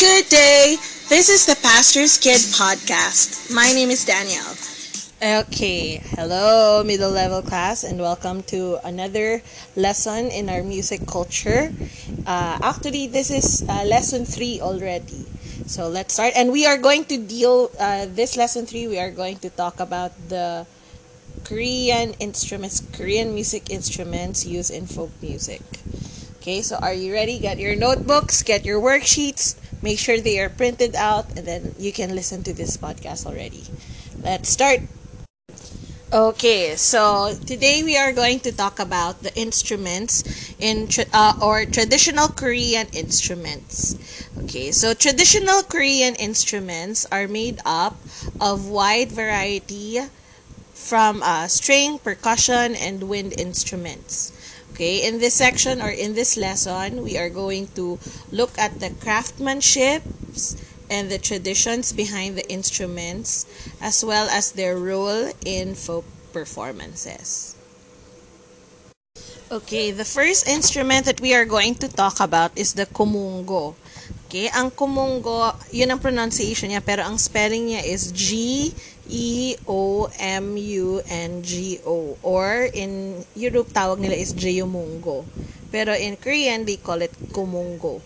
Good day. This is the Pastor's Kid podcast. My name is Danielle. Okay, hello, middle level class, and welcome to another lesson in our music culture. Uh, actually, this is uh, lesson three already. So let's start. And we are going to deal, uh, this lesson three, we are going to talk about the Korean instruments, Korean music instruments used in folk music. Okay, so are you ready? Get your notebooks, get your worksheets, make sure they are printed out, and then you can listen to this podcast already. Let's start. Okay, so today we are going to talk about the instruments in tra- uh, or traditional Korean instruments. Okay, so traditional Korean instruments are made up of wide variety from uh, string, percussion, and wind instruments. Okay, in this section or in this lesson, we are going to look at the craftsmanship and the traditions behind the instruments, as well as their role in folk performances. Okay, the first instrument that we are going to talk about is the kumungo. Okay, ang kumungo, yun ang pronunciation niya, pero ang spelling niya is G-E-O-M-U-N-G-O. Or in Europe, tawag nila is Jeomungo. Pero in Korean, they call it kumungo.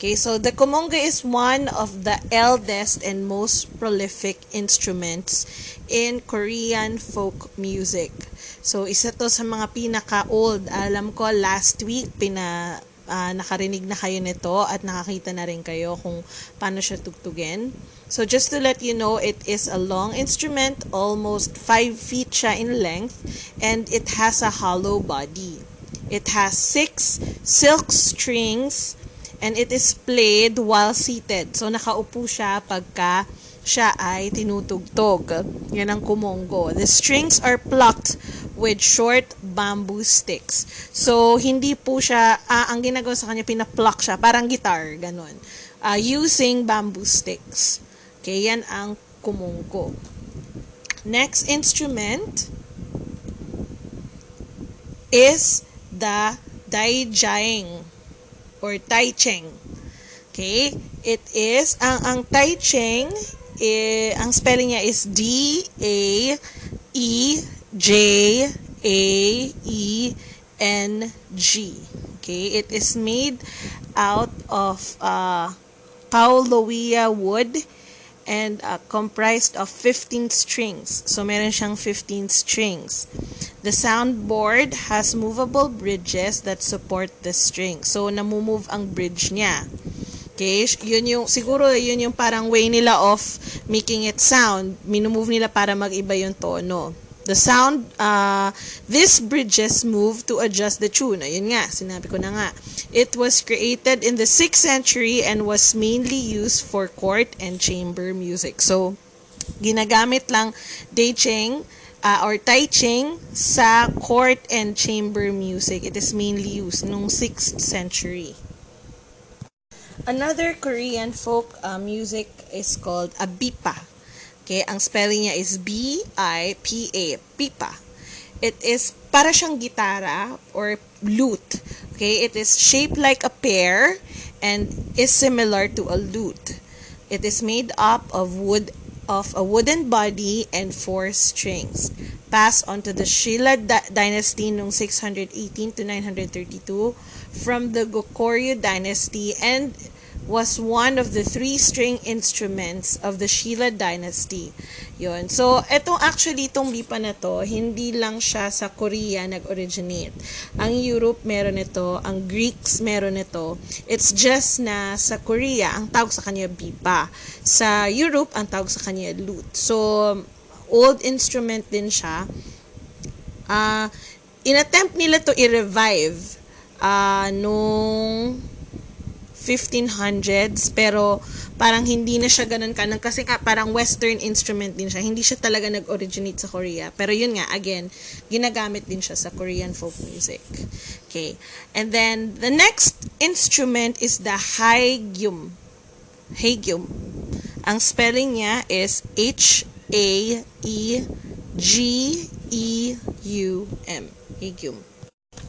Okay, so the kumungo is one of the eldest and most prolific instruments in Korean folk music. So isa to sa mga pinaka-old. Alam ko last week pina uh, nakarinig na kayo nito at nakakita na rin kayo kung paano siya tugtugin. So just to let you know, it is a long instrument, almost 5 feet siya in length, and it has a hollow body. It has six silk strings and it is played while seated. So, nakaupo siya pagka siya ay tinutugtog. Yan ang kumongo. The strings are plucked with short bamboo sticks. So, hindi po siya, ah, ang ginagawa sa kanya, pinapluck siya, parang guitar, ganun. Uh, using bamboo sticks. Okay, yan ang kumongo. Next instrument is the daijang or Tai Cheng. Okay? It is, ang, ang Tai Cheng, eh, ang spelling niya is D-A-E-J-A-E-N-G. Okay? It is made out of uh, Pauloia wood and uh, comprised of 15 strings. So, meron siyang 15 strings. The soundboard has movable bridges that support the string. So, namumove ang bridge niya. Okay, yun yung, siguro yun yung parang way nila of making it sound. Minumove nila para mag-iba yung tono. The sound, uh, these bridges move to adjust the tune. Ayun nga, sinabi ko na nga. It was created in the 6th century and was mainly used for court and chamber music. So, ginagamit lang Deicheng uh, or Tai Ching sa court and chamber music. It is mainly used nung 6th century. Another Korean folk uh, music is called abipa. Okay, ang spelling niya is B-I-P-A, pipa. It is para siyang gitara or lute. Okay, it is shaped like a pear and is similar to a lute. It is made up of wood of a wooden body and four strings, passed on to the Shilla dynasty noong 618 to 932 from the Gokoryo dynasty and was one of the three string instruments of the Shilla dynasty. Yon. So, etong actually itong bipa na to, hindi lang siya sa Korea nag-originate. Ang Europe meron ito, ang Greeks meron ito. It's just na sa Korea, ang tawag sa kanya bipa. Sa Europe, ang tawag sa kanya lute. So, old instrument din siya. Uh, inattempt nila to i-revive uh, nung 1500s pero parang hindi na siya ganun ka kasi nga parang western instrument din siya. Hindi siya talaga nag-originate sa Korea. Pero yun nga again ginagamit din siya sa Korean folk music. Okay. And then the next instrument is the haegyum haegyum ang spelling niya is H A E G E U M. Haegyum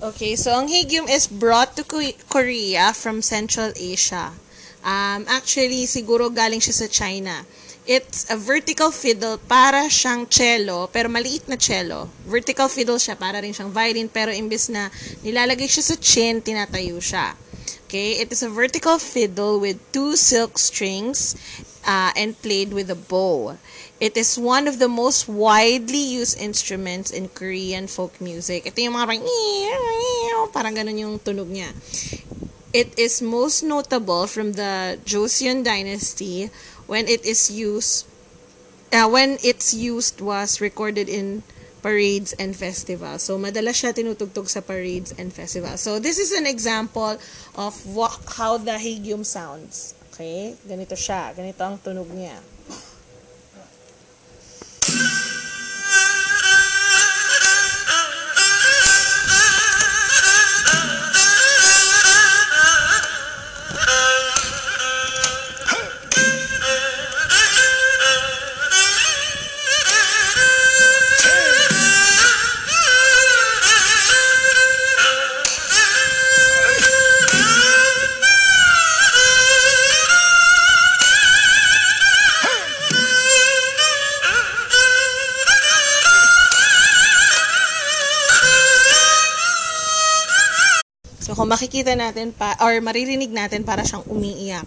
Okay, so ang Hagyum is brought to Korea from Central Asia. Um, actually, siguro galing siya sa China. It's a vertical fiddle para siyang cello, pero maliit na cello. Vertical fiddle siya, para rin siyang violin, pero imbes na nilalagay siya sa chin, tinatayo siya. Okay, it is a vertical fiddle with two silk strings uh, and played with a bow. It is one of the most widely used instruments in Korean folk music. Ito yung mga parang, parang ganun yung tunog niya. It is most notable from the Joseon dynasty when it is used uh, when its used was recorded in parades and festivals. So, madalas siya tinutugtog sa parades and festivals. So, this is an example of what, how the hagium sounds. Okay? Ganito siya. Ganito ang tunog niya. Makikita natin pa, or maririnig natin para siyang umiiyak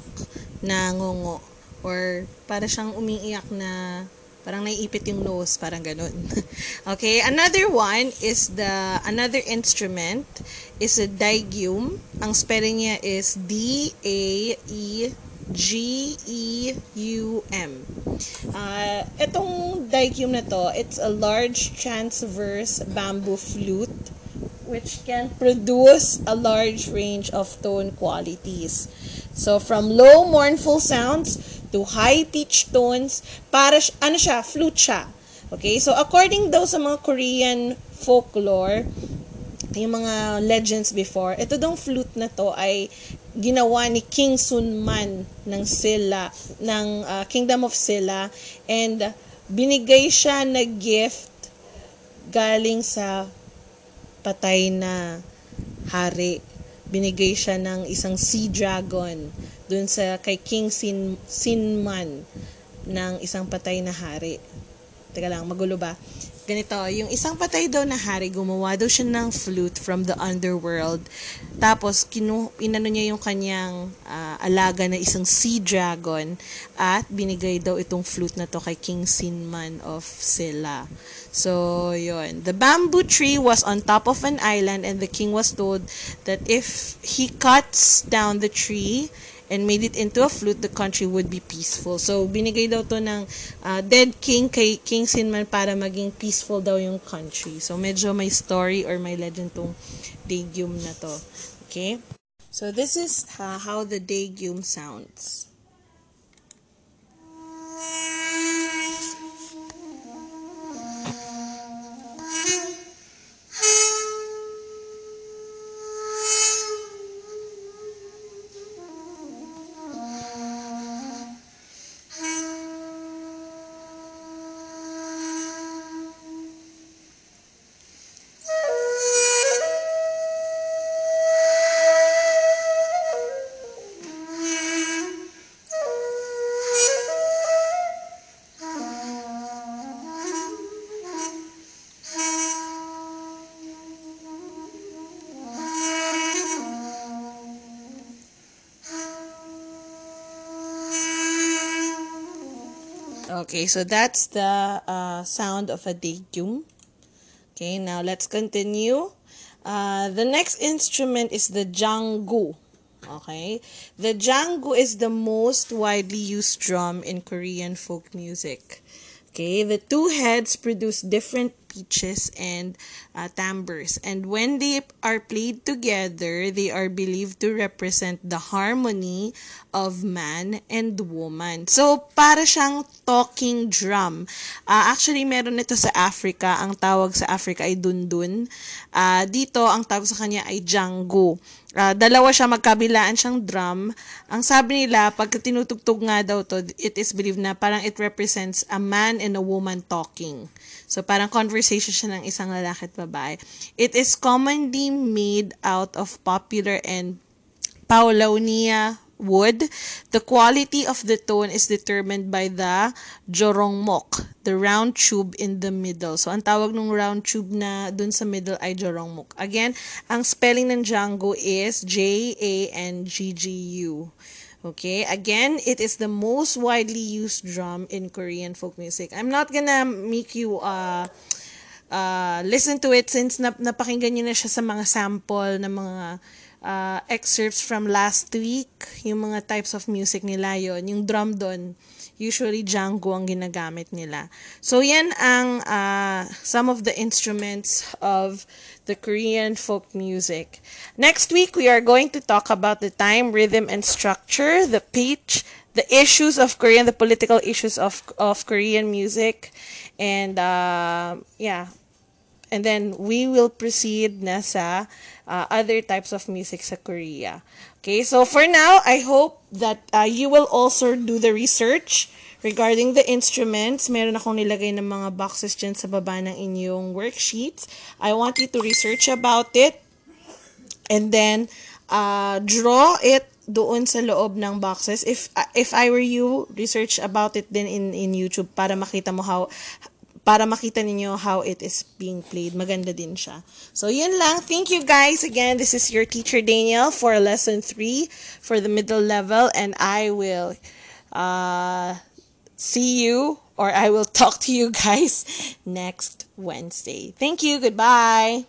na ngungo. Or para siyang umiiyak na parang naiipit yung nose, parang ganun. okay, another one is the, another instrument is a digium. Ang spelling niya is D-A-E-G-E-U-M. Uh, itong digium na to, it's a large transverse bamboo flute which can produce a large range of tone qualities. So, from low mournful sounds to high-pitched tones, para, ano siya, flute siya. Okay, so according daw sa mga Korean folklore, yung mga legends before, ito dong flute na to ay ginawa ni King Sun Man ng Silla, ng uh, Kingdom of Silla, and binigay siya na gift galing sa patay na hari. Binigay siya ng isang sea dragon dun sa kay King Sin, Sinman ng isang patay na hari. Teka lang, magulo ba? Ganito, yung isang patay daw na hari, gumawa daw siya ng flute from the underworld. Tapos, kinu, inano niya yung kanyang uh, alaga na isang sea dragon at binigay daw itong flute na to kay King Sinman of Silla. So, yun. The bamboo tree was on top of an island and the king was told that if he cuts down the tree and made it into a flute, the country would be peaceful. So, binigay daw to ng uh, dead king kay King Sinman para maging peaceful daw yung country. So, medyo may story or may legend tong Daegyum na to. Okay? So, this is uh, how the Daegyum sounds. Okay, so that's the uh, sound of a dagyum. Okay, now let's continue. Uh, the next instrument is the jangu. Okay, the jangu is the most widely used drum in Korean folk music. Okay, the two heads produce different pitches and uh, timbres. And when they are played together, they are believed to represent the harmony of man and woman. So, para siyang talking drum. Uh, actually, meron nito sa Africa. Ang tawag sa Africa ay dundun. Uh, dito, ang tawag sa kanya ay jango. Uh, dalawa siya, magkabilaan siyang drum. Ang sabi nila, pag tinutugtog nga daw to, it is believed na parang it represents a man and a woman talking. So, parang conversation siya ng isang lalaki at babae. It is commonly made out of popular and Paulownia wood. The quality of the tone is determined by the jorongmok, the round tube in the middle. So, ang tawag ng round tube na dun sa middle ay jorongmok. Again, ang spelling ng Django is J-A-N-G-G-U. Okay, again, it is the most widely used drum in Korean folk music. I'm not gonna make you uh, uh, listen to it since nap napakinggan niyo na siya sa mga sample ng mga uh, excerpts from last week, yung mga types of music nila yon yung drum doon, usually Django ang ginagamit nila. So yan ang uh, some of the instruments of the Korean folk music. Next week, we are going to talk about the time, rhythm, and structure, the pitch, the issues of Korean, the political issues of, of Korean music, and uh, yeah, and then we will proceed na sa uh, other types of music sa Korea. Okay, so for now, I hope that uh, you will also do the research regarding the instruments. Meron akong nilagay ng mga boxes dyan sa baba ng inyong worksheets. I want you to research about it and then uh, draw it doon sa loob ng boxes. If if I were you, research about it din in in YouTube para makita mo how para makita ninyo how it is being played. Maganda din siya. So, yun lang. Thank you guys. Again, this is your teacher Daniel for lesson 3 for the middle level and I will uh, see you or I will talk to you guys next Wednesday. Thank you. Goodbye.